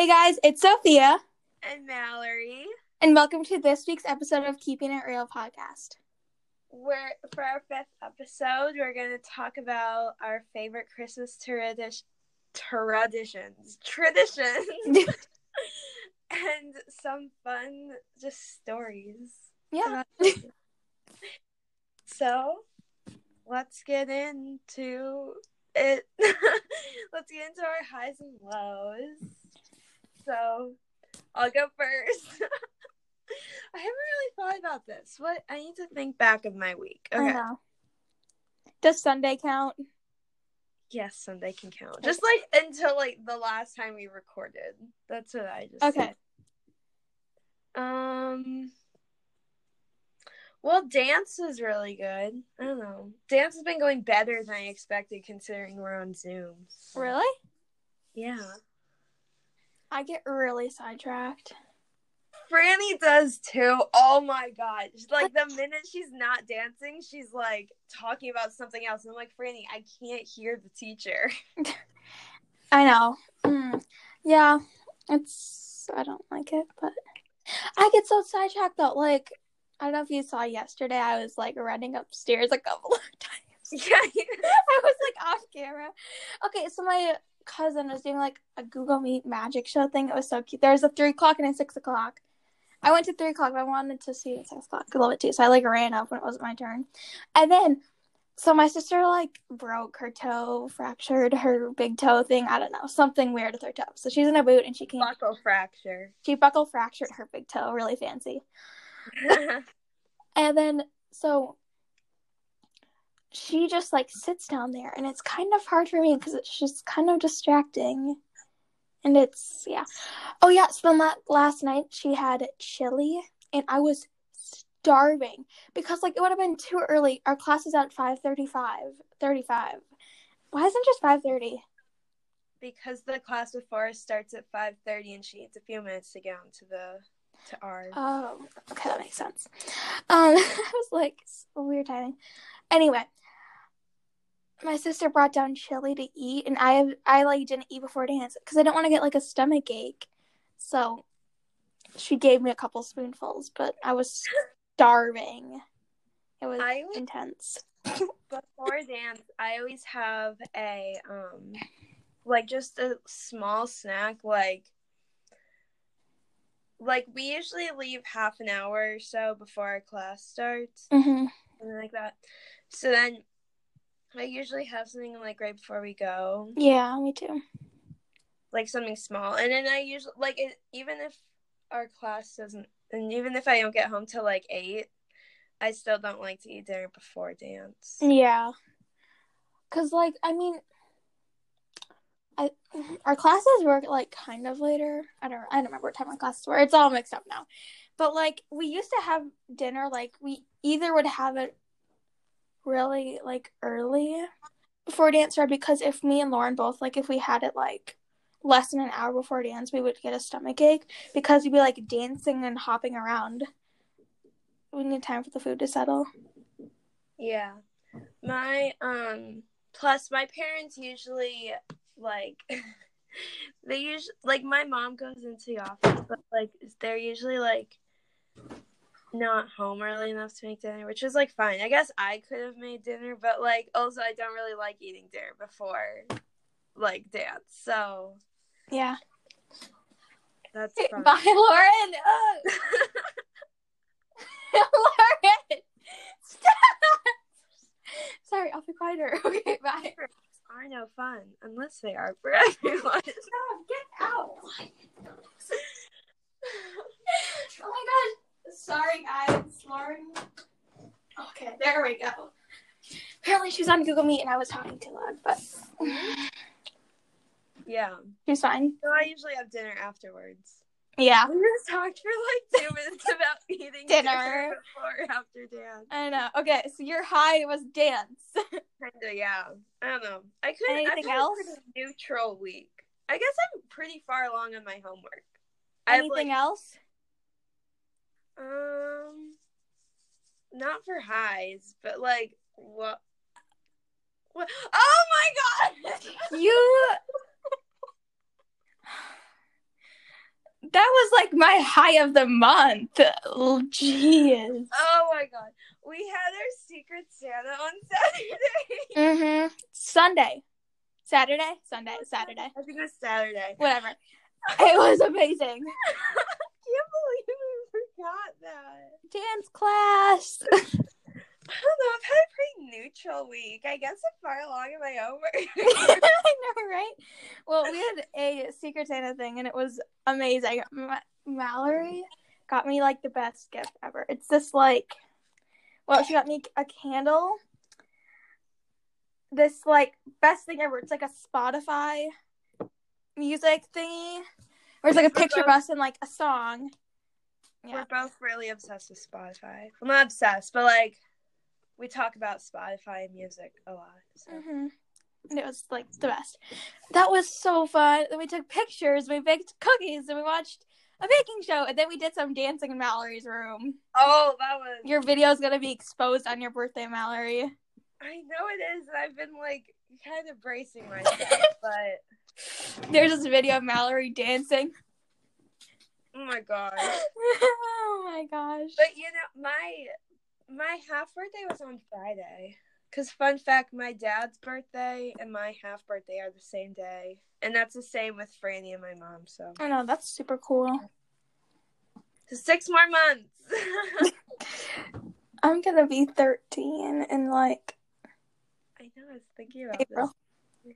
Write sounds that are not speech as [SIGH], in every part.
Hey guys, it's Sophia, and Mallory. and welcome to this week's episode of Keeping It Real podcast. We're for our fifth episode. We're going to talk about our favorite Christmas tradition, traditions, traditions, [LAUGHS] and some fun just stories. Yeah. Um, so, let's get into it. [LAUGHS] let's get into our highs and lows. So, I'll go first. [LAUGHS] I haven't really thought about this. What I need to think back of my week. I Okay. know. Does Sunday count? Yes, Sunday can count. Just like until like the last time we recorded. That's what I just Okay. said. Um well, dance was really good. I don't know. Dance has been going better than I expected considering we're on Zoom. So, Really? Yeah. I get really sidetracked. Franny does too. Oh my god. Like the minute she's not dancing, she's like talking about something else. And I'm like, Franny, I can't hear the teacher. [LAUGHS] [LAUGHS] I know. Mm. Yeah, it's. I don't like it, but I get so sidetracked though. Like, I don't know if you saw yesterday, I was like running upstairs a couple [LAUGHS] of times. Yeah. I was like off camera. Okay, so my cousin was doing like a Google Meet magic show thing. It was so cute. There was a three o'clock and a six o'clock. I went to three o'clock, but I wanted to see it at six o'clock. I love it too. So I like ran up when it wasn't my turn. And then so my sister like broke her toe, fractured her big toe thing. I don't know. Something weird with her toe. So she's in a boot and she can't Buckle fracture. she buckle fractured her big toe, really fancy. [LAUGHS] And then so she just like sits down there and it's kind of hard for me because it's just kind of distracting. And it's yeah. Oh yeah, so then la- last night she had chili and I was starving because like it would have been too early. Our class is at 5:35. 35. Why isn't it just 5:30? because the class before starts at five thirty and she needs a few minutes to get onto the to ours. Oh, okay, that makes sense. Um, [LAUGHS] I was like, weird timing. Anyway, my sister brought down chili to eat, and I I like didn't eat before dance because I didn't want to get like a stomach ache. So she gave me a couple spoonfuls, but I was starving. It was I was- intense. [COUGHS] Before dance, I always have a um like just a small snack like like we usually leave half an hour or so before our class starts, hmm something like that. So then I usually have something like right before we go, Yeah, me too. like something small. And then I usually like it, even if our class doesn't and even if I don't get home till like 8, I still don't like to eat dinner before dance. Yeah, cause like I mean, I our classes were like kind of later. I don't I don't remember what time our classes were. It's all mixed up now. But like we used to have dinner like we either would have it really like early before dance or because if me and Lauren both like if we had it like less than an hour before dance we would get a stomach ache because we'd be like dancing and hopping around. We need time for the food to settle. Yeah. My um plus my parents usually like [LAUGHS] they usually like my mom goes into the office but like they're usually like not home early enough to make dinner, which is like fine. I guess I could have made dinner, but like also I don't really like eating dinner before like dance. So Yeah. that's Hey, fine. Bye, Lauren. [LAUGHS] [LAUGHS] Lauren, stop. Sorry, I'll be quieter. [LAUGHS] Okay, bye. are no fun unless they are for everyone. Get out. Oh my gosh. Sorry, guys. Lauren. Okay, there we go. Apparently, she was on Google Meet and I was talking too loud, but yeah. she's fine. So I usually have dinner afterwards. Yeah. We just talked for like two [LAUGHS] minutes about eating Dinner. before or after dance. I know. Okay, so your high was dance. [LAUGHS] Kinda, yeah. I don't know. I could Anything a else? neutral week. I guess I'm pretty far along on my homework. I Anything like, else? Um, not for highs, but like what? What? Oh my god! [LAUGHS] You That was like my high of the month. Oh, Jeez. Oh my god. We had our secret Santa on Saturday. [LAUGHS] Mm-hmm. Sunday. Saturday? Sunday. Saturday. I think it was Saturday. Whatever. It was amazing. [LAUGHS] I can't believe we forgot that. Dance class. [LAUGHS] I don't know. I've had a pretty neutral week. I guess I'm far along in my homework. [LAUGHS] I know, right? Well, we had a Secret Santa thing, and it was amazing. Ma- Mallory got me like the best gift ever. It's this like, well, she got me a candle. This like best thing ever. It's like a Spotify music thingy, where it's like a picture of uh-huh. us and like a song. Yeah. We're both really obsessed with Spotify. Well, not obsessed, but like we talk about Spotify and music a lot. So. hmm And it was like the best. That was so fun. Then we took pictures, we baked cookies, and we watched a baking show, and then we did some dancing in Mallory's room. Oh, that was. Your video is gonna be exposed on your birthday, Mallory. I know it is. and I've been like kind of bracing myself, [LAUGHS] but There's this video of Mallory dancing. Oh my god. [LAUGHS] oh my gosh. But you know, my my half birthday was on Friday. Cause fun fact, my dad's birthday and my half birthday are the same day, and that's the same with Franny and my mom. So I know that's super cool. six more months. [LAUGHS] I'm gonna be 13 in like I know. I was thinking about April. this.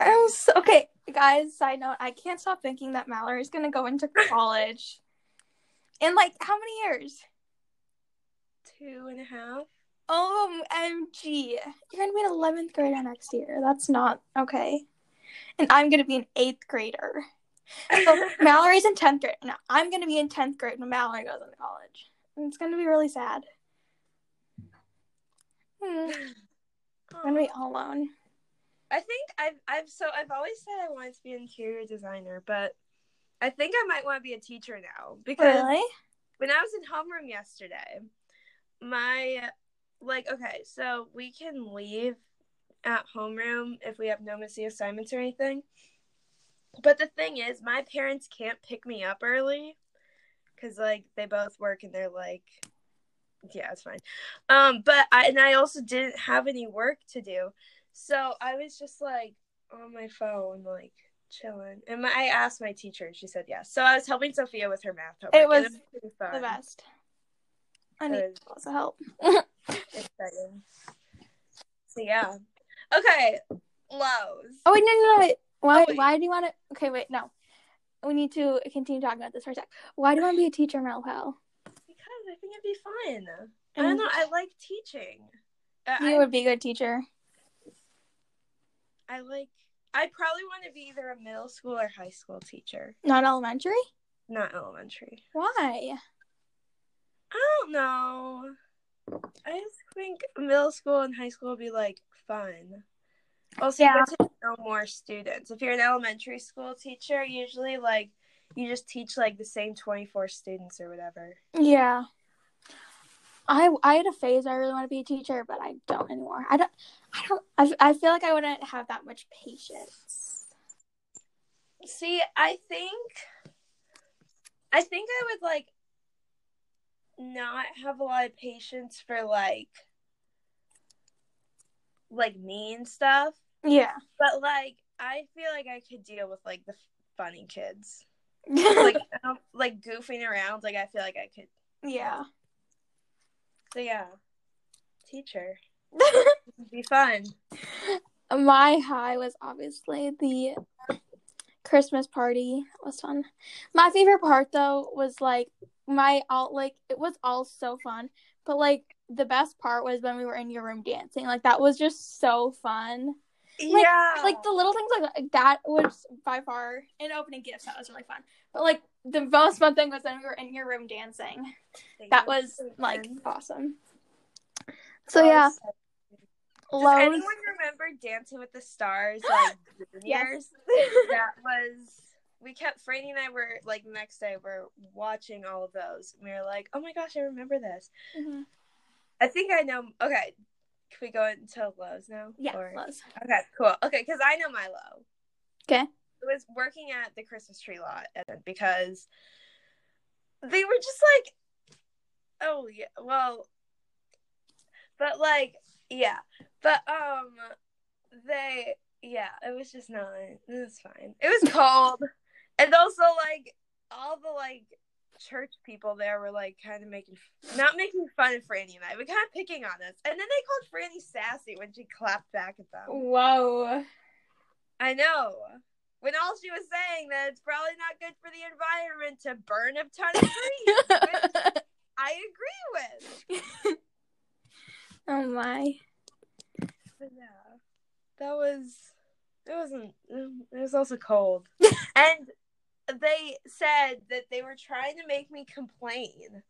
I'm so, okay, guys. Side note: I can't stop thinking that Mallory's gonna go into college in like how many years? Two and a half. OMG! You're gonna be an 11th grader next year. That's not okay. And I'm gonna be an eighth grader. So [LAUGHS] Mallory's in 10th grade. No, I'm gonna be in 10th grade when Mallory goes into college. And it's gonna be really sad. Hmm, I'm [GASPS] gonna be all alone. I think I've I've so I've always said I wanted to be an interior designer, but I think I might want to be a teacher now because Really? when I was in homeroom yesterday, my like okay, so we can leave at homeroom if we have no missing assignments or anything. But the thing is, my parents can't pick me up early because like they both work and they're like, yeah, it's fine. Um, but I and I also didn't have any work to do, so I was just like on my phone, like chilling. And my, I asked my teacher, and she said yes. So I was helping Sophia with her math homework. It was pretty fun. The best. I need was lots of help. exciting. So yeah. Okay, lows. Oh wait, no, no, no. Wait. Why? Oh, wait. Why do you want to? Okay, wait, no. We need to continue talking about this for a sec. Why do you want to be a teacher, Mel Pal? Because I think it'd be fun. I don't know. I like teaching. You I, would be a good teacher. I like. I probably want to be either a middle school or high school teacher, Not elementary. not elementary. Why? I don't know. I just think middle school and high school would be like fun. Also, Yeah. you get to know more students. If you're an elementary school teacher, usually like you just teach like the same 24 students or whatever. Yeah. I I had a phase I really want to be a teacher, but I don't anymore. I don't. I don't. I, I feel like I wouldn't have that much patience. See, I think I think I would like not have a lot of patience for like like mean stuff, Yeah. but like I feel like I could deal with like the funny kids. [LAUGHS] Like like goofing around, like I feel like I could. yeah. So yeah. Teacher. Be fun. My high was obviously the Christmas party. It was fun. My favorite part though was like my all like it was all so fun, but like the best part was when we were in your room dancing. Like that was just so fun. Like- yeah. Like the little things like, like that was by far in opening gifts. That was really fun. But like the most fun thing was when we were in your room dancing. That was like awesome. So yeah, Does anyone remember Dancing with the Stars [GASPS] like Yes. juniors? that was we kept Franny and I were like next day we're watching all of those. And we were like, oh my gosh, I remember this. Mhm. I think I know. Okay, can we go into lows now? Yeah, Or- lows. Okay, cool. Okay, because I know my low. Okay. It was working at the Christmas tree lot because they were just like, oh yeah, well, but like yeah, but um, they yeah, it was just not. It was fine. It was cold, and also like all the like church people there were like kind of making not making fun of Franny and I, but kind of picking on us. And then they called Franny sassy when she clapped back at them. Whoa. I know. When all she was saying that it's probably not good for the environment to burn a ton of trees, which [LAUGHS] I agree with. [LAUGHS] oh my. But yeah, that was. It wasn't. It was also cold, [LAUGHS] and they said that they were trying to make me complain.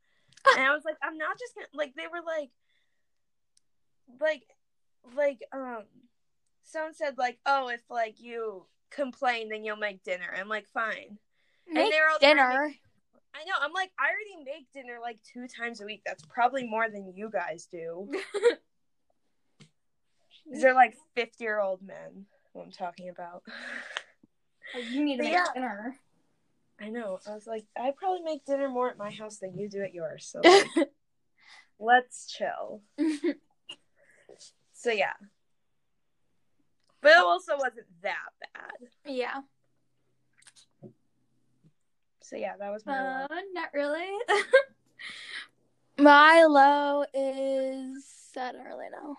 and I was like, I'm not just gonna like they were like like like um someone said like, Oh, if like you complain then you'll make dinner. I'm like, fine. Make and they're all dinner. Make, I know, I'm like, I already make dinner like two times a week. That's probably more than you guys do. [LAUGHS] These are like fifty year old men what I'm talking about. Oh, you need to make yeah. dinner. I know. I was like, I probably make dinner more at my house than you do at yours. So like, [LAUGHS] let's chill. [LAUGHS] so yeah. But it also wasn't that bad. Yeah. So yeah, that was my uh, low. Not really. [LAUGHS] my low is I don't really know.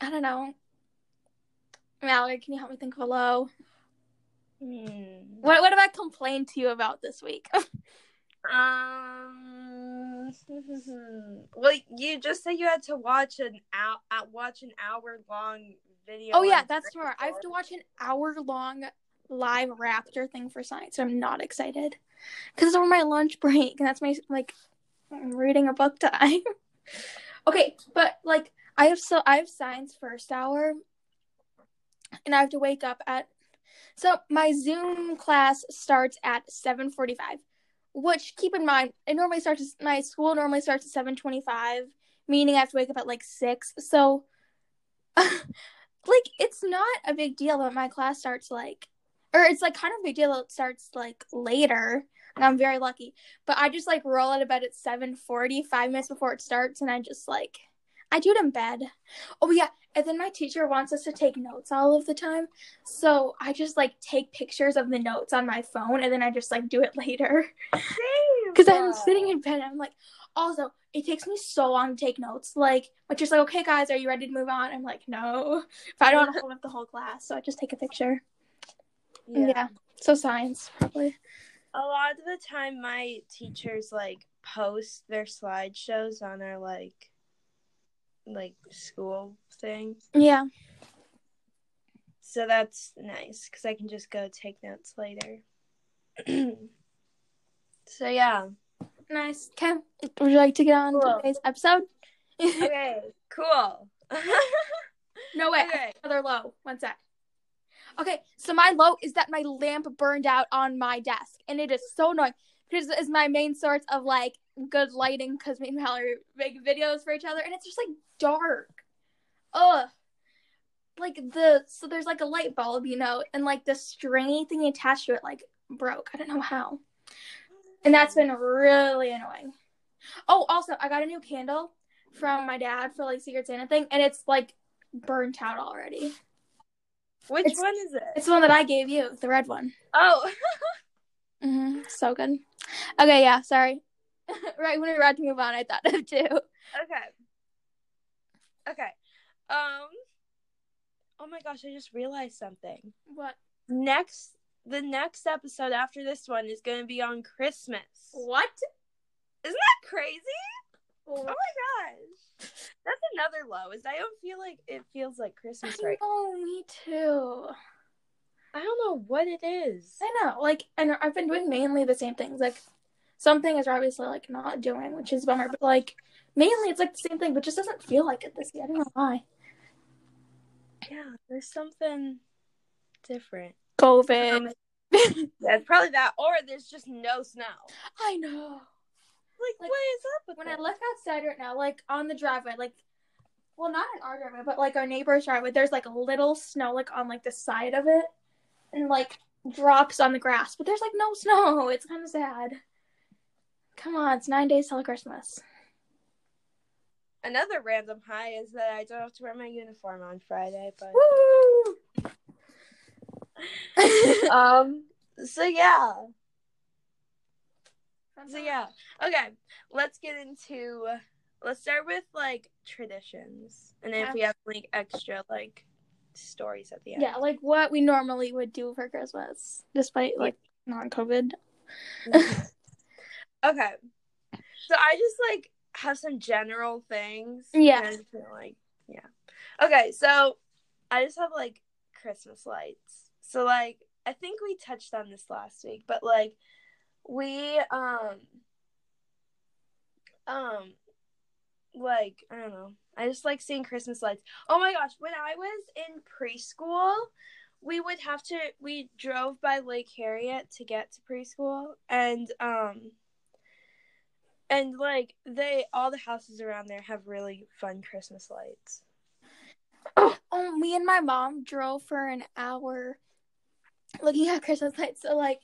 I don't know. Mallory, can you help me think of a low? Hmm. What what have I complained to you about this week? [LAUGHS] um. [LAUGHS] well, you just said you had to watch an hour uh, watch an hour long video. Oh yeah, that's smart. I have to watch an hour long live Raptor thing for science. So I'm not excited because it's over my lunch break, and that's my like I'm reading a book time. [LAUGHS] okay, but like I have so I have science first hour, and I have to wake up at so my Zoom class starts at 7:45, which keep in mind, it normally starts my school normally starts at 7:25, meaning I have to wake up at like 6. So [LAUGHS] like it's not a big deal but my class starts like or it's like kind of a big deal it starts like later and I'm very lucky. But I just like roll out of bed at 7:40, 5 minutes before it starts and I just like I do it in bed. Oh yeah, and then my teacher wants us to take notes all of the time. So I just like take pictures of the notes on my phone and then I just like do it [LAUGHS] later. Because I'm sitting in bed I'm like, also, it takes me so long to take notes. Like, but just like, okay, guys, are you ready to move on? I'm like, no. If I don't want to hold up the whole class, so I just take a picture. Yeah. yeah. So science, probably. A lot of the time, my teachers like post their slideshows on our like like school thing. Yeah. So that's nice because I can just go take notes later. [CLEARS THROAT] so yeah. Nice. Okay. Would you like to get on cool. today's episode? [LAUGHS] okay. Cool. [LAUGHS] no way. Okay. Another low. One sec. Okay, so my low is that my lamp burned out on my desk, and it is so annoying because it's my main source of like good lighting because me and Mallory make videos for each other, and it's just like dark. Ugh. Like the so there's like a light bulb, you know, and like the stringy thing attached to it like broke. I don't know how. And that's been really annoying. Oh, also I got a new candle from my dad for like Secret Santa thing, and it's like burnt out already. Which it's, one is it? It's the one that I gave you, the red one. Oh. [LAUGHS] mm-hmm. So good. Okay, yeah, sorry. [LAUGHS] right when we were about to move on, I thought of too. Okay. Okay. Um. Oh my gosh! I just realized something. What? Next, the next episode after this one is going to be on Christmas. What? Isn't that crazy? Oh my gosh. That's another low. Is I don't feel like it feels like Christmas right. Oh, me too. I don't know what it is. I know. Like, and I've been doing mainly the same things. Like, some things are obviously like not doing, which is bummer. But like, mainly it's like the same thing, but just doesn't feel like it this year. I don't know why. Yeah, there's something different. COVID. Yeah, probably that, or there's just no snow. I know. Like, like what is up when I look outside right now, like on the driveway, like well, not in our driveway, but like our neighbor's driveway. There's like a little snow like on like the side of it, and like drops on the grass. But there's like no snow. [LAUGHS] It's kind of sad. Come on, it's nine days till Christmas. Another random high is that I don't have to wear my uniform on Friday, but Woo! [LAUGHS] um so yeah. So yeah. Okay, let's get into let's start with like traditions. And then Yeah. if we have like extra like stories at the end. Yeah, like what we normally would do for Christmas, despite like non-COVID. [LAUGHS] okay. So I just like have some general things. Yeah. and like yeah. Okay, so I just have like Christmas lights. So like I think we touched on this last week, but like we um um like I don't know. I just like seeing Christmas lights. Oh my gosh, when I was in preschool, we would have to we drove by Lake Harriet to get to preschool and um and like they all the houses around there have really fun Christmas lights. Oh, me and my mom drove for an hour looking at Christmas lights. So like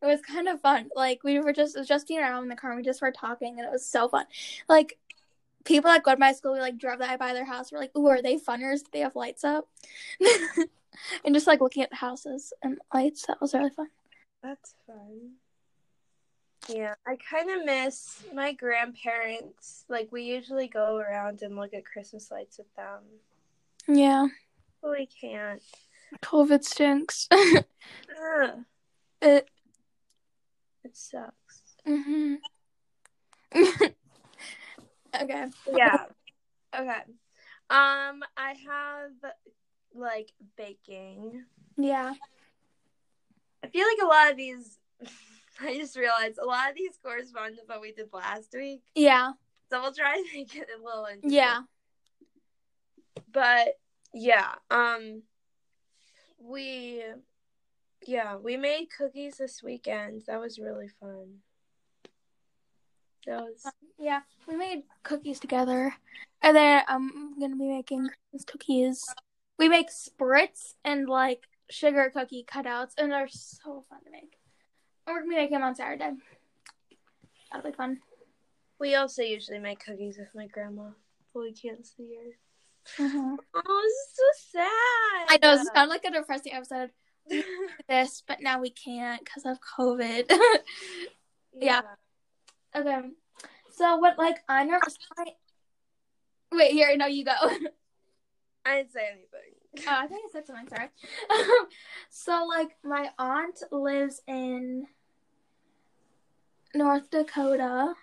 it was kind of fun. Like we were just it was just and I in the car and we just were talking and it was so fun. Like people that go to my school, we like drove by their house. We're like, ooh, are they funners? Do they have lights up? [LAUGHS] and just like looking at the houses and lights. That was really fun. That's fun. Yeah, I kind of miss my grandparents. Like we usually go around and look at Christmas lights with them. Yeah. But we can't. COVID stinks. [LAUGHS] It it sucks. hmm [LAUGHS] Okay. Yeah. Okay. Um, I have like baking. Yeah. I feel like a lot of these. [LAUGHS] I just realized a lot of these correspond to what we did last week, Yeah. so we'll try to make it a little interesting. Yeah. but yeah um we yeah we made cookies this weekend that was really fun that was Yeah. We made cookies together. And then I'm gonna be making cookies. We make spritz and like sugar cookie cutouts and they're so fun to make. And we're gonna be making them on Saturday. That'll be fun. we also usually make cookies with my grandma but we can't see her Mhm. oh this is so sad I know it's kind of like a depressing episode. [LAUGHS] This, but now we can't because of COVID. [LAUGHS] yeah. okay. So what like I never I... Wait, here, no, you go. [LAUGHS] i didn't say anything Oh, I think I said something. Sorry. so, like, my aunt lives in North Dakota,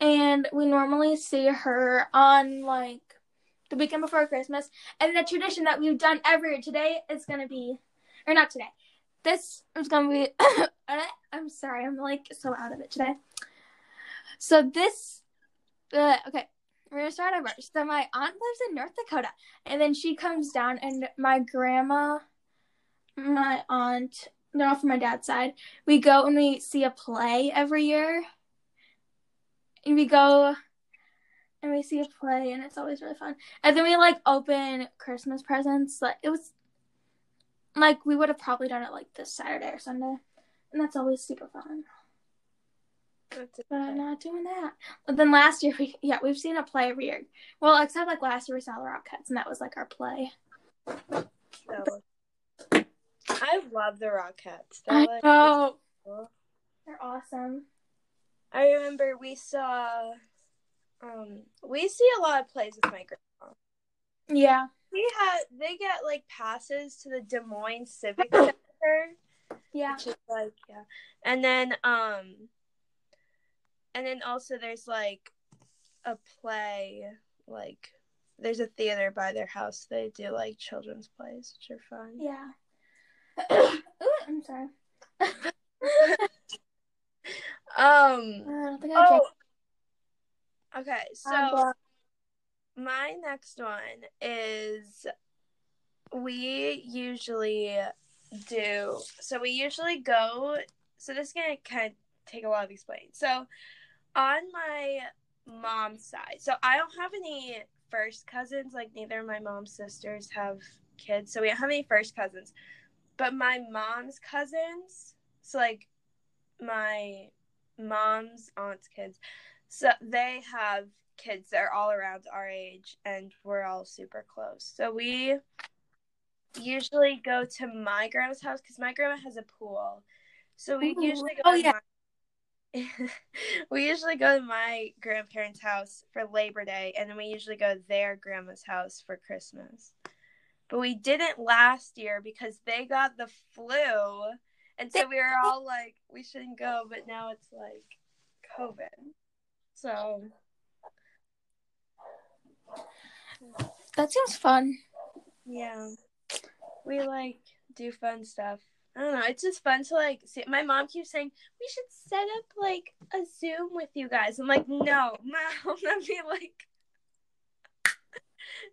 and we normally see her on like the weekend before Christmas. And the tradition that we've done every year today is gonna be, or not today. This is gonna be. [COUGHS] I'm sorry, I'm like so out of it today. So this, uh, okay, we're gonna start over. So my aunt lives in North Dakota, and then she comes down, and my grandma, my aunt, they're all from my dad's side. We go and we see a play every year, and we go and we see a play, and it's always really fun. And then we like open Christmas presents. Like it was, like we would have probably done it like this Saturday or Sunday, and that's always super fun. That's But I'm not doing that. But then last year, [LAUGHS] we yeah, we've seen a play every year. Well, except like last year we saw the Rockettes, and that was like our play. So, i love the rockettes They're, I like, know cool. they're awesome. I remember we saw um we see a lot of plays with my grandma. Yeah, We had they get like passes to the Des Moines Civic [COUGHS] Center, yeah, which is like yeah. And then um and then also there's like a play like there's a theater by their house. They do like children's plays, which are fun. yeah. [COUGHS] Ooh, I'm sorry. [LAUGHS] Um I don't think I oh. Okay, so Um, My next one is we usually do so we usually go so this is gonna kind of take a while to explain. So on my mom's side, so I don't have any first cousins. Like neither of my mom's sisters have kids, so we don't have any first cousins. But my mom's cousins, so like my mom's aunt's kids, so they have kids that are all around our age, and we're all super close. So we usually go to my grandma's house because my grandma has a pool. So we Ooh. usually go. Oh, to yeah. my- [LAUGHS] we usually go to my grandparents' house for Labor Day, and then we usually go to their grandma's house for Christmas. But we didn't last year because they got the flu, and so we were all like, we shouldn't go. But now it's like COVID, so That seems fun. yeah, we like do fun stuff. I don't know. It's just fun to like see. My mom keeps saying we should set up like a Zoom with you guys. I'm like, no, [LAUGHS] mom. That'd be like, [LAUGHS]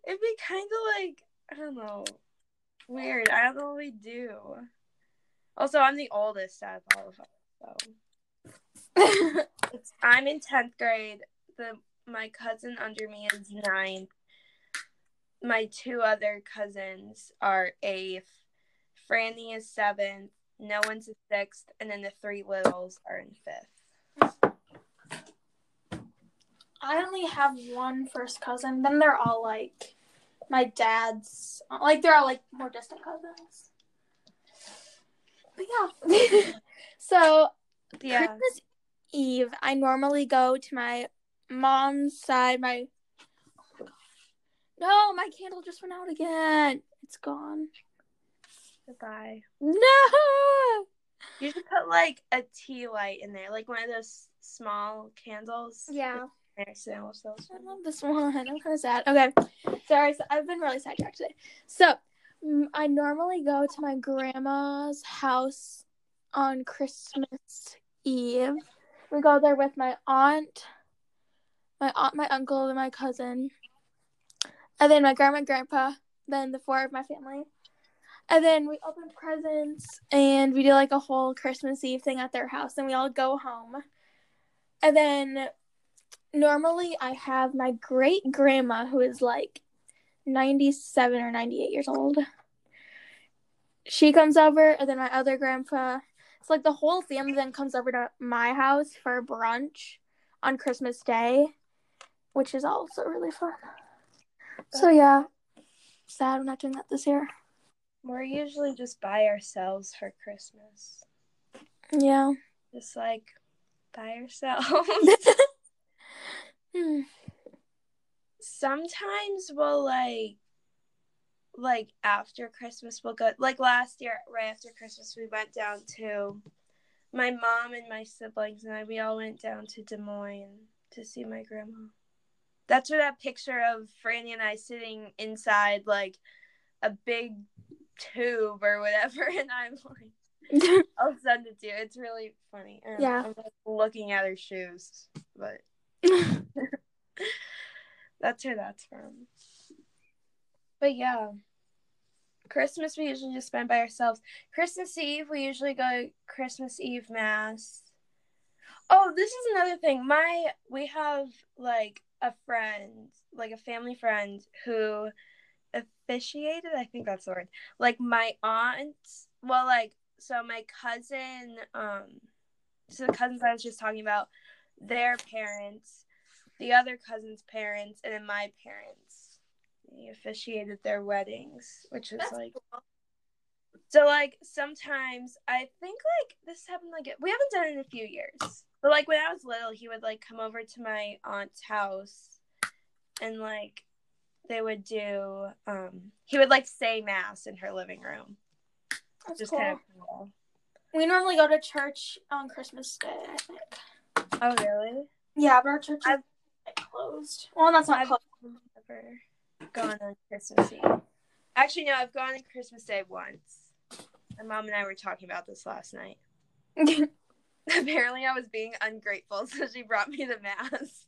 it'd be kind of like I don't know, weird. I don't know what we do. Also, I'm the oldest out of all of us, so [LAUGHS] it's, I'm in tenth grade. The my cousin under me is ninth. My two other cousins are eighth. Franny is seventh. No one's a sixth, and then the three littles are in fifth. I only have one first cousin. Then they're all like my dad's, like they're all like more distant cousins. But yeah. [LAUGHS] so Yeah, Christmas Eve, I normally go to my mom's side. My no, my candle just went out again. It's gone. goodbye. No. You should put like a tea light in there, like one of those small candles. Yeah. There, sandwich those. I love this one. I'm kind of sad. Okay, sorry. So I've been really sidetracked today. So mm, I normally go to my grandma's house on Christmas Eve. We go there with my aunt, my aunt, my uncle, and my cousin, and then my grandma, and grandpa. Then the four of my family. And then we open presents and we do like a whole Christmas Eve thing at their house. And we all go home. And then normally I have my great grandma who is like 97 or 98 years old. She comes over, and then my other grandpa. It's like the whole family then comes over to my house for brunch on Christmas Day, which is also really fun. So, yeah, sad we're not doing that this year. We're usually just by ourselves for Christmas. Yeah. Just like by ourselves. [LAUGHS] [LAUGHS] Hmm. Sometimes we'll like like after Christmas we'll go like last year right after Christmas we went down to my mom and my siblings and I we all went down to Des Moines to see my grandma. That's where that picture of Franny and I sitting inside like a big tube or whatever [LAUGHS] and I'm like [LAUGHS] I'll send it to you. It's really funny. Yeah. I'm like looking at her shoes, but [LAUGHS] that's where that's from. But yeah. Christmas we usually just spend by ourselves. Christmas Eve we usually go to Christmas Eve mass. Oh, this is another thing. My we have like a friend, like a family friend who officiated, I think that's the word. Like my aunt, well like so my cousin um so the cousins I was just talking about, their parents, the other cousin's parents, and then my parents. They officiated their weddings, which is That's like so like sometimes I think like this happened like we haven't done it in a few years. But like when I was little, he would like come over to my aunt's house and like they would do um he would like say mass in her living room. That's Just cool. kind of cool. We normally go to church on Christmas Day, I think. Oh really? Yeah, but our church is I've- closed. Well, that's not I've closed. never gone on Christmas Eve. Actually, no, I've gone on Christmas Day once. My mom and I were talking about this last night. [LAUGHS] [LAUGHS] Apparently, I was being ungrateful, [LAUGHS] so she brought me the mass.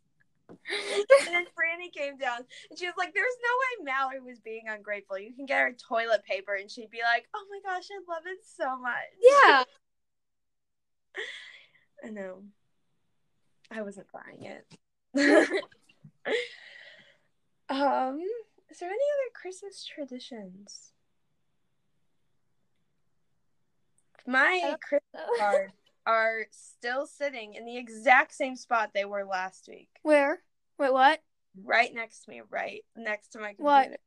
and then Franny came down, and she was like, "There's no way Mallory was being ungrateful. You can get her toilet paper," and she'd be like, "Oh my gosh, I love it so much." yeah. I know. I wasn't buying it. Um, is there any other Christmas traditions? My don't Christmas [LAUGHS] cards are still sitting in the exact same spot they were last week. Where? Wait, what? Right next to me, right next to my computer. What?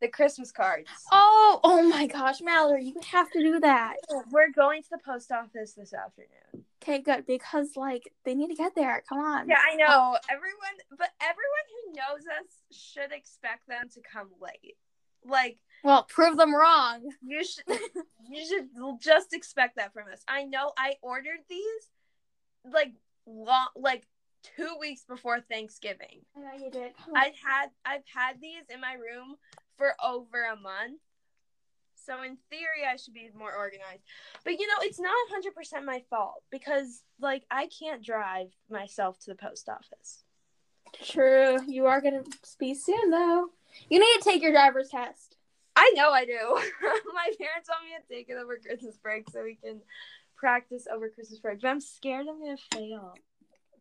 The Christmas cards. Oh, oh my gosh, Mallory, you have to do that. We're going to the post office this afternoon. Okay, good because like they need to get there. Come on. Yeah, I know. Oh. Everyone, but everyone who knows us should expect them to come late. Like Well, prove them wrong. you should, [LAUGHS] you should just expect that from us. I know. I ordered these like long, like two weeks before Thanksgiving. I know you did. [LAUGHS] I've had I've had these in my room for over a month. So in theory I should be more organized. But you know, it's not 100% my fault because like I can't drive myself to the post office. True. You are gonna be soon though. You need to take your driver's test. I know I do. [LAUGHS] my parents want me to take it over Christmas break so we can practice over Christmas break. But I'm scared I'm to fail.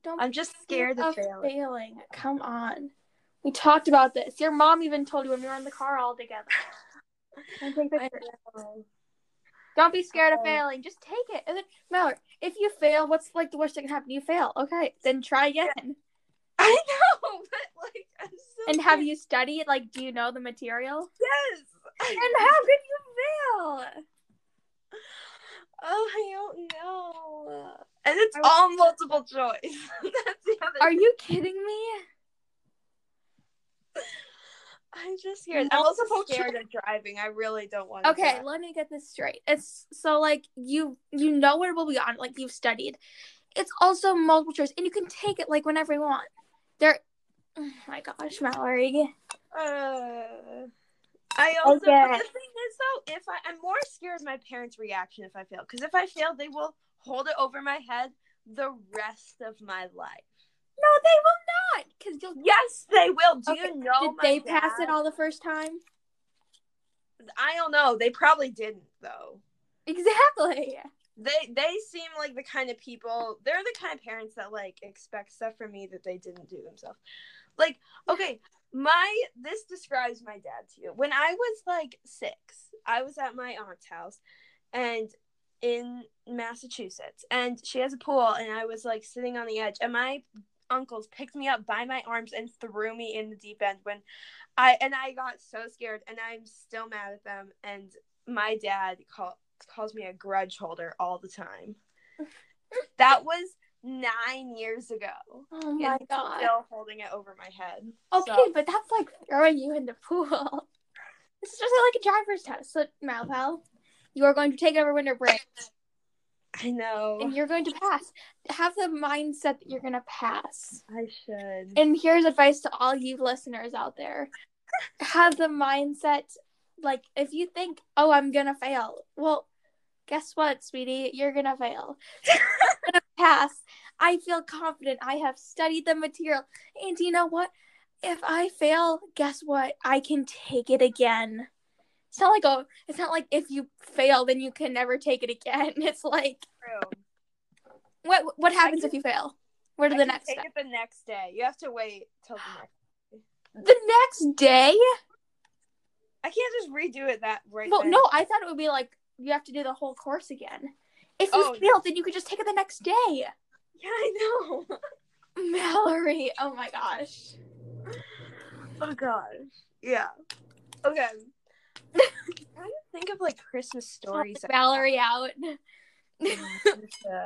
Don't I'm just scared of failing. failing. Come on. We talked about this. Your mom even told you when we were in the car all together. [LAUGHS] Don't take I pictures. know. Don't be scared of failing. Just take it. And then, Mallory, if you fail, what's like the worst that can happen? You fail. Okay, then try again. I know, [LAUGHS] but like I'm And have you studied? Like, do you know the material? Yes. [LAUGHS] And how [LAUGHS] could you fail? Oh, I don't know. And it's I was- all multiple choice. [LAUGHS] That's the other. Are you kidding me? I'm just scared. I'm also Multiple scared of driving. I really don't want to. Okay, let me get this straight. It's so like you you know what it will be on, like you've studied. It's also multiple choice, and you can take it like whenever you want. There, oh my gosh, Mallory. Uh, I also. But Okay. the thing is, though, if I, I'm more scared of my parents' reaction if I fail, because if I fail, they will hold it over my head the rest of my life. No, they will not, because you'll. Yes, they will. Do Okay, you know? Did they pass it all the first time? I don't know. They probably didn't though. Exactly. they they seem like the kind of people they're the kind of parents that like expect stuff from me that they didn't do themselves like [LAUGHS] okay my this describes my dad to you when i was like six i was at my aunt's house and in massachusetts and she has a pool and i was like sitting on the edge and my uncles picked me up by my arms and threw me in the deep end when i and i got so scared and i'm still mad at them and my dad call, calls me a grudge holder all the time. [LAUGHS] that was nine years ago. Oh my god. Still holding it over my head. Okay, So- but that's like throwing you in the pool. [LAUGHS] This is just like a driver's test. So, Malpal, you are going to take over winter break, I know. and you're going to pass. Have the mindset that you're going to pass. I should. And here's advice to all you listeners out there: have the mindset like if you think, "Oh, I'm gonna fail," well, guess what, sweetie? You're gonna fail. You're gonna [LAUGHS] pass. I feel confident. I have studied the material, and you know what? If I fail, guess what? I can take it again. It's not like oh, it's not like if you fail, then you can never take it again. [LAUGHS] It's like True. what what happens can- if you fail? What I the next take it the next day. You have to wait till the next. The next day? I can't just redo it that right. Well, then. no, I thought it would be like you have to do the whole course again. If you Oh, fail, then you could just take it the next day. Yeah, I know. [LAUGHS] Mallory, oh my gosh. oh gosh. Yeah. Okay. [LAUGHS] trying to think of like Christmas stories. Mallory out. [LAUGHS]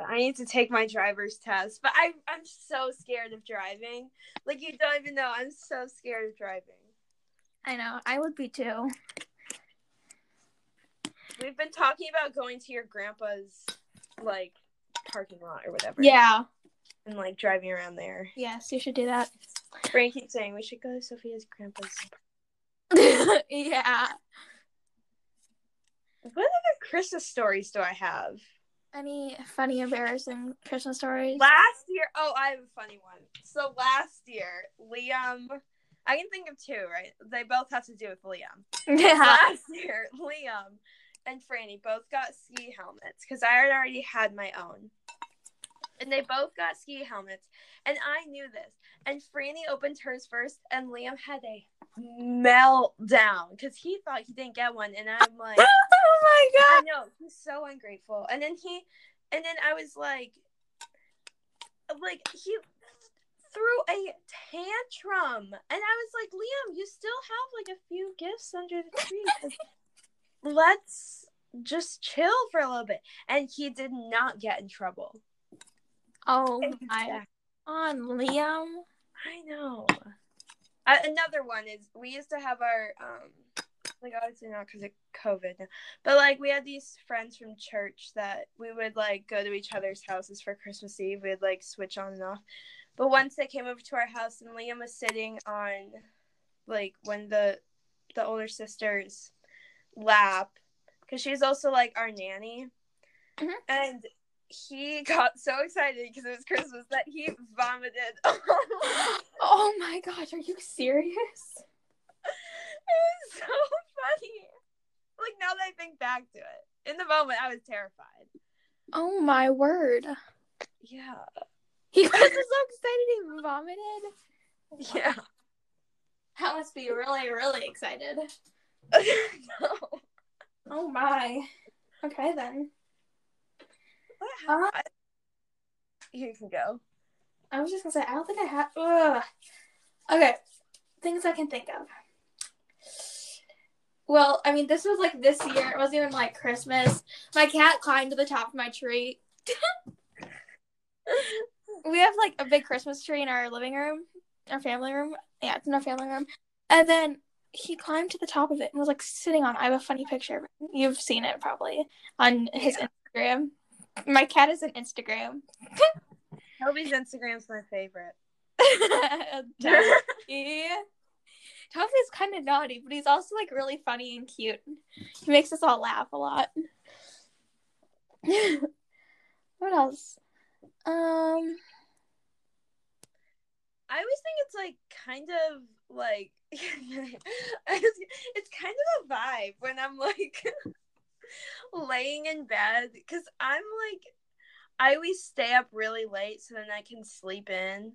I need to take my driver's test, but I I'm so scared of driving. Like you don't even know. I'm so scared of driving. I know, I would be too. We've been talking about going to your grandpa's like parking lot or whatever. Yeah. And like driving around there. Yes, you should do that. Frank keeps saying we should go to Sophia's grandpa's. [LAUGHS] yeah. What other Christmas stories do I have? Any funny, embarrassing Christmas stories? Last year, oh, I have a funny one. So last year, Liam, I can think of two, right? They both have to do with Liam. [LAUGHS] Yeah. last year, Liam and Franny both got ski helmets because I had already had my own. And they both got ski helmets. And I knew this. And Franny opened hers first, and Liam had a meltdown because he thought he didn't get one, and I'm like, [LAUGHS] oh my God. I know he's so ungrateful. And then he, and then I was like, like he threw a tantrum, and I was like, Liam, you still have like a few gifts under the tree. Let's just chill for a little bit. And he did not get in trouble. Oh my on Liam. I know. Uh, another one is we used to have our um like obviously not because of COVID, but like we had these friends from church that we would like go to each other's houses for Christmas Eve. We'd like switch on and off. But once they came over to our house and Liam was sitting on like when the the older sister's lap because she's also like our nanny, Mhm. and he [LAUGHS] got so excited because it was Christmas that he vomited. [LAUGHS] [GASPS] Oh my gosh, are you serious? [LAUGHS] It was so funny. Like now that I think back to it. In the moment I was terrified. Oh my word. Yeah. He was so excited he vomited. Yeah. That must be really, really excited. [LAUGHS] no. Oh my. Okay then. What Uh. You can go. I was just gonna say I don't think I have. Ugh. Okay, things I can think of. Well, I mean, this was like this year. It wasn't even like Christmas. My cat climbed to the top of my tree. [LAUGHS] we have like a big Christmas tree in our living room, our family room. Yeah, it's in our family room. And then he climbed to the top of it and was like sitting on. I have a funny picture. You've seen it probably on his Instagram. My cat is an Instagram. Toby's Instagram's my favorite. [LAUGHS] Toby. Toby's kind of naughty, but he's also like really funny and cute. He makes us all laugh a lot. [LAUGHS] what else? Um, I always think it's like kind of like [LAUGHS] it's kind of a vibe when I'm like [LAUGHS] laying in bed because I'm like I always stay up really late so then I can sleep in.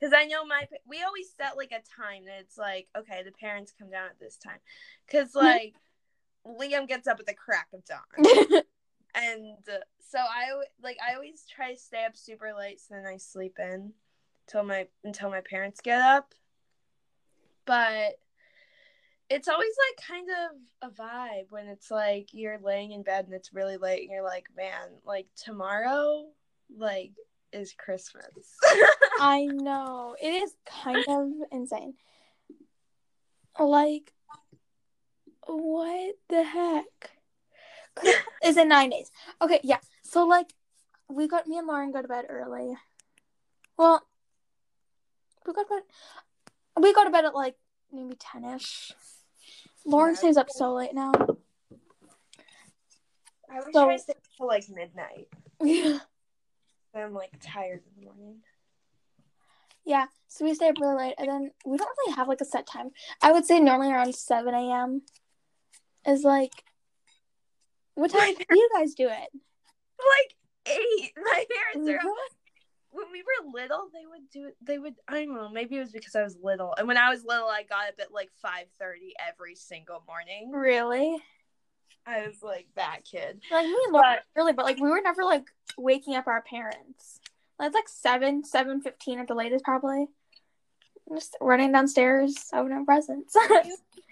Because I know my we always set like a time that it's like okay the parents come down at this time. Because like Liam gets up at the crack of dawn. [LAUGHS] And uh, so I like I always try to stay up super late so then I sleep in until my until my parents get up. But it's always like kind of a vibe when it's like you're laying in bed and it's really late and you're like, man, like tomorrow like is Christmas. [LAUGHS] I know it is kind of insane. Like, what the heck? [LAUGHS] Is in nine days. Okay, yeah. So like, we got me and Lauren go to bed early. Well, we go to bed. We go to bed at like maybe ten ish. Lauren Yeah. stays up so late now. I always So- try to stay till like midnight. [LAUGHS] yeah. I'm like tired in the morning. Yeah, so we stay up really late, and then we don't really have like a set time. I would say normally around seven a.m. is like. What time do [LAUGHS] you guys do it? Like eight. My parents are Really? When we were little, they would do it. They would. I don't know. Maybe it was because I was little, and when I was little, I got up at like five thirty every single morning. Really? I was like that kid. Like me and Lauren really, but like we were never like waking up our parents. Like, like seven, seven fifteen at the latest, probably. Just running downstairs, opening presents. [LAUGHS]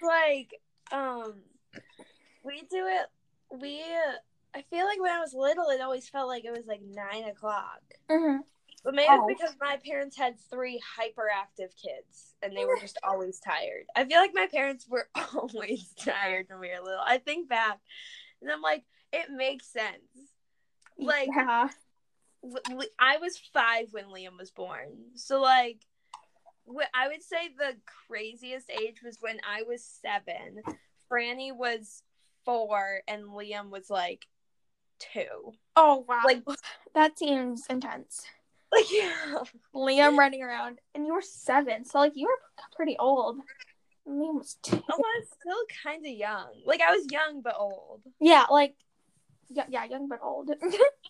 Like, um, we do it. We. I feel like when I was little, it always felt like it was like nine o'clock. Mhm. But maybe Oh. because my parents had three hyperactive kids and they oh were just always tired. I feel like my parents were [LAUGHS] always tired when we were little. I think back and I'm like, it makes sense. Like, yeah. I was five when Liam was born. So, like, I would say the craziest age was when I was seven. Franny was four and Liam was like two. Oh wow, Like, that seems intense. Like [LAUGHS] yeah. Liam running around, and you were seven, so like you were pretty old. Liam was two. Oh, I was still kind of young. Like I was young but old. Yeah, like yeah, yeah, young but old. [LAUGHS]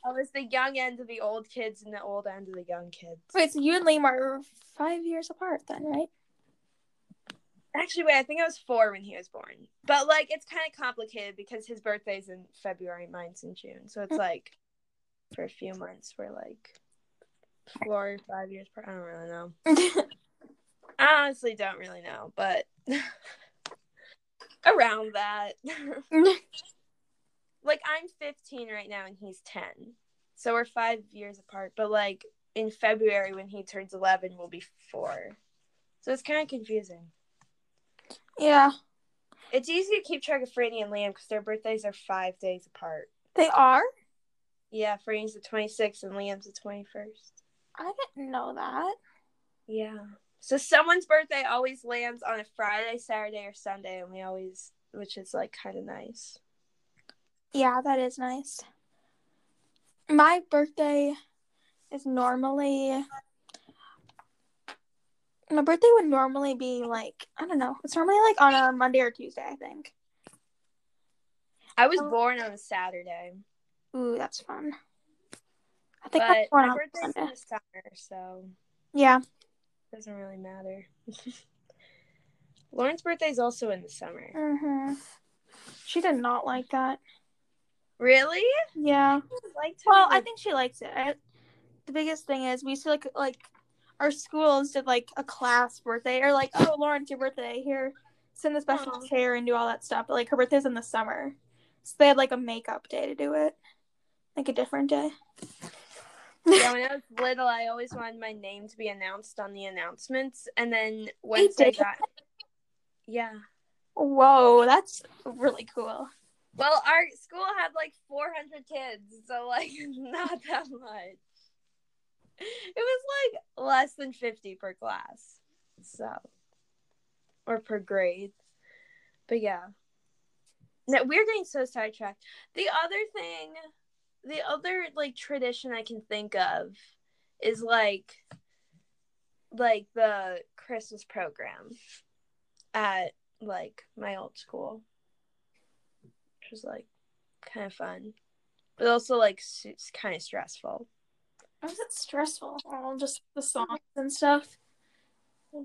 I was the young end of the old kids and the old end of the young kids. Wait, so you and Liam are five years apart then, right? Actually, wait, I think I was four when he was born. But like, it's kind of complicated because his birthday's in February, mine's in June. So it's mm. like for a few months we're like four or five years apart. I don't really know. [LAUGHS] I honestly don't really know, but [LAUGHS] around that. [LAUGHS] like I'm 15 right now and he's 10. So we're 5 years apart, but like in February when he turns 11 we'll be 4. So it's kind of confusing. yeah, It's easy to keep track of Franny and Liam cuz their birthdays are 5 days apart. they are. Yeah, Franny's the 26th and Liam's the 21st. I didn't know that. Yeah. So someone's birthday always lands on a Friday, Saturday, or Sunday, and we always, which is like kind of nice. Yeah, that is nice. My birthday is normally. My birthday would normally be like I don't know. It's normally like on a Monday or Tuesday, I think. I was Oh. born on a Saturday, Ooh, that's fun. I think I born my birthday's in the summer, so Yeah. it doesn't really matter. [LAUGHS] Lauren's birthday's also in the summer. hmm She did not like that. Really? Yeah. Like Well, I think she likes it. I, the biggest thing is we used to like like our schools did like a class birthday or like oh Lauren, it's your birthday here, send the special Aw. chair and do all that stuff. But like her birthday's in the summer, so they had like a makeup day to do it, like a different day. Yeah, when I was little, I always wanted my name to be announced on the announcements, and then once I got, yeah. Whoa, that's really cool. Well, our school had like 400 kids, so like [LAUGHS] not that much. It was like less than 50 per class. So or per grade. But yeah. No, we're getting so sidetracked. The other thing, the other like tradition I can think of is like like the Christmas program at like my old school which was like kind of fun, but also like it's kind of stressful Why was it stressful? Oh, just the songs and stuff.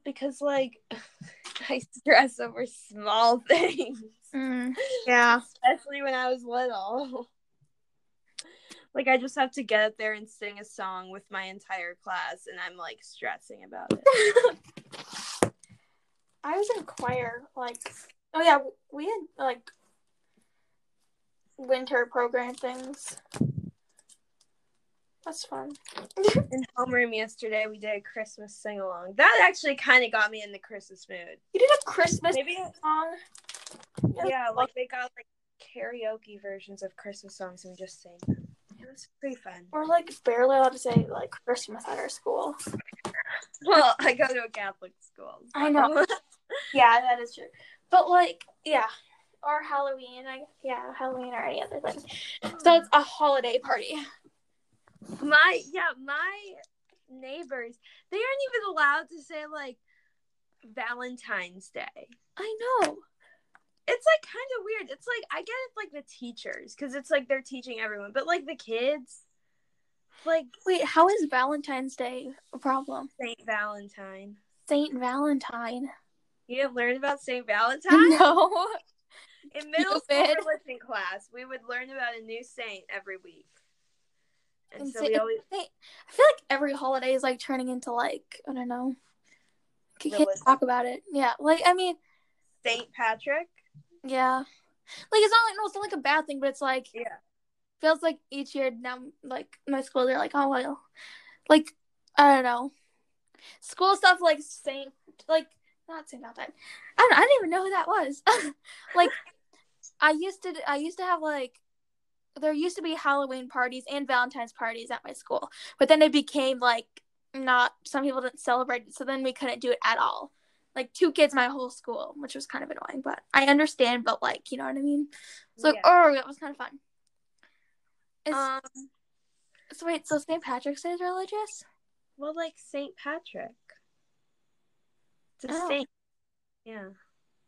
because like [LAUGHS] I stress over small [LAUGHS] things, Mm, yeah. especially when I was little. Like I just have to get up there and sing a song with my entire class, and I'm like stressing about it. [LAUGHS] I was in choir, like, oh yeah, we had like winter program things. That's fun. [LAUGHS] In homeroom yesterday, we did a Christmas sing along. That actually kind of got me in the Christmas mood. You did a Christmas Maybe song. Yeah, like they got like karaoke versions of Christmas songs and we just sang them. It was pretty fun. We're like barely allowed to say like Christmas at our school. Well, I go to a Catholic school. so- I know. [LAUGHS] Yeah, that is true. But like, yeah, or Halloween. I yeah, Halloween or any other thing. So it's a holiday party. my yeah, my neighbors they aren't even allowed to say like Valentine's Day. I know. It's like kind of weird. It's like I get it like the teachers because it's like they're teaching everyone, but like the kids, like Wait, how is Valentine's Day a problem? Saint Valentine. Saint Valentine. You didn't learn about Saint [LAUGHS] Valentine? No. In middle school religion class, we would learn about a new saint every week. And And so Saint- we always I feel like every holiday is like turning into like I don't know. Can't talk about it. Yeah, like I mean, Saint Patrick. Yeah, like it's not like no, it's not like a bad thing, but it's like Yeah. feels like each year now, like my school, they're like, oh well, like I don't know, school stuff like Saint, like not Saint Valentine. I don't, I didn't even know who that was. [LAUGHS] like I used to, I used to have like. There used to be Halloween parties and Valentine's parties at my school, but then it became like not. Some people didn't celebrate it, so then we couldn't do it at all. Like two kids, my whole school, which was kind of annoying, but I understand. But like, you know what I mean? It's like, Yeah. oh, that was kind of fun. Is, Um, so wait, so St. Patrick's Day is religious? well, like Saint Patrick. It's a Oh. saint. Yeah.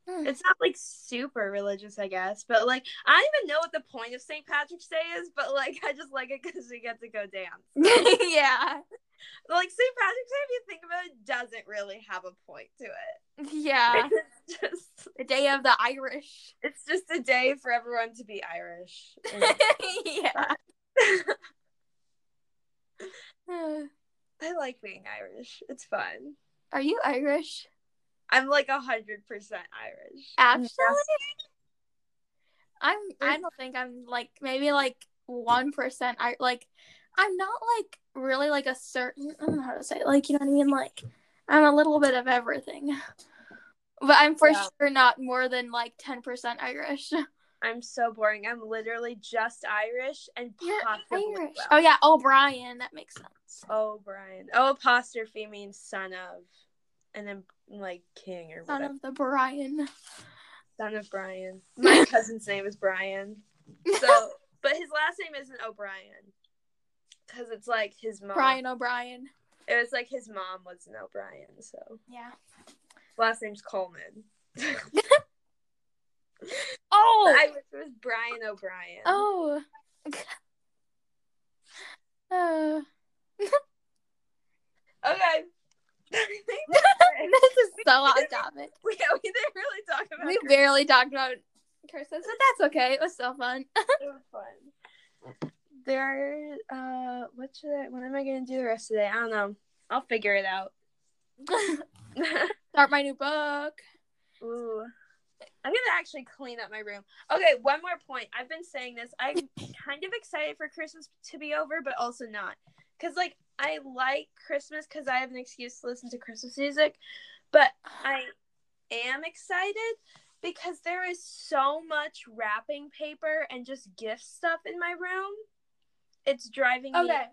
Hmm. It's not like super religious, I guess, but like I don't even know what the point of St. Patrick's Day is, but like I just like it because we get to go dance. [LAUGHS] [LAUGHS] yeah. Like St. Patrick's Day, if you think about it, doesn't really have a point to it. Yeah. [LAUGHS] It's just the day of the Irish. it's just a day for everyone to be Irish. yeah. [SIGHS] I like being Irish. It's fun. Are you Irish? I'm like a hundred percent Irish. Actually, I'm. I don't think I'm like maybe like one percent. I like. I'm not like really like a certain. I don't know how to say it. Like you know what I mean. Like I'm a little bit of everything, but I'm for Yeah. sure not more than like ten percent Irish. [LAUGHS] I'm so boring. I'm literally just Irish and You're possibly Irish. Welsh. Oh yeah, oh, O'Brien. That makes sense. Oh, Brian. Oh, apostrophe means son of, and then like king or Son whatever. of the Brian. Son of Brian. [LAUGHS] My cousin's name is Brian. So, [LAUGHS] but his last name isn't O'Brien, because it's like his mom. Brian O'Brien. It was like his mom was an O'Brien, so Yeah. last name's Coleman. [LAUGHS] Oh. I wish it was Brian O'Brien. Oh. uh, Okay. [LAUGHS] this is so off topic. we, [LAUGHS] we didn't really talk about We Christmas. barely talked about Christmas, but that's okay. It was still fun. [LAUGHS] It was fun. There, uh, what should I? What am I gonna do the rest of the day? I don't know. I'll figure it out. Start my new book. Ooh, I'm gonna actually clean up my room. Okay, one more point. I've been saying this. I'm kind of excited for Christmas to be over, but also not, because like I like Christmas because I have an excuse to listen to Christmas music, but I am excited because there is so much wrapping paper and just gift stuff in my room. It's driving me. Okay.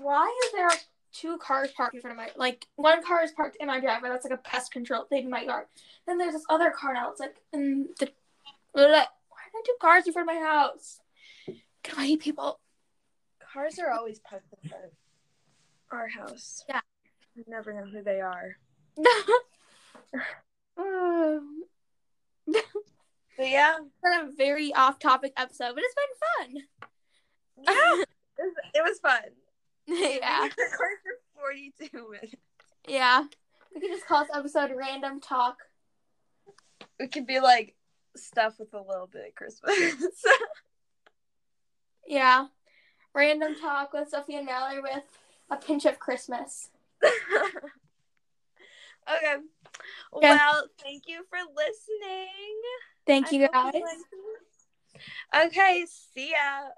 Why is there two cars parked in front of my like one car is parked in my driveway that's like a pest control thing in my yard. Then there's this other car now. It's like in the why are there two cars in front of my house? Can I hate people? Cars are always parked in front of our house. Yeah. You never know who they are. Um, [LAUGHS] But yeah, been a very off topic episode, but it's been fun. it, was, it was fun. [LAUGHS] yeah. We recorded for 42 minutes. Yeah. We could just call this episode random talk. It could be like stuff with a little bit of Christmas. [LAUGHS] Yeah. Random talk with Sophie and Mallory with a pinch of Christmas. [LAUGHS] okay. Well, thank you for listening. Thank you guys. Okay, see ya.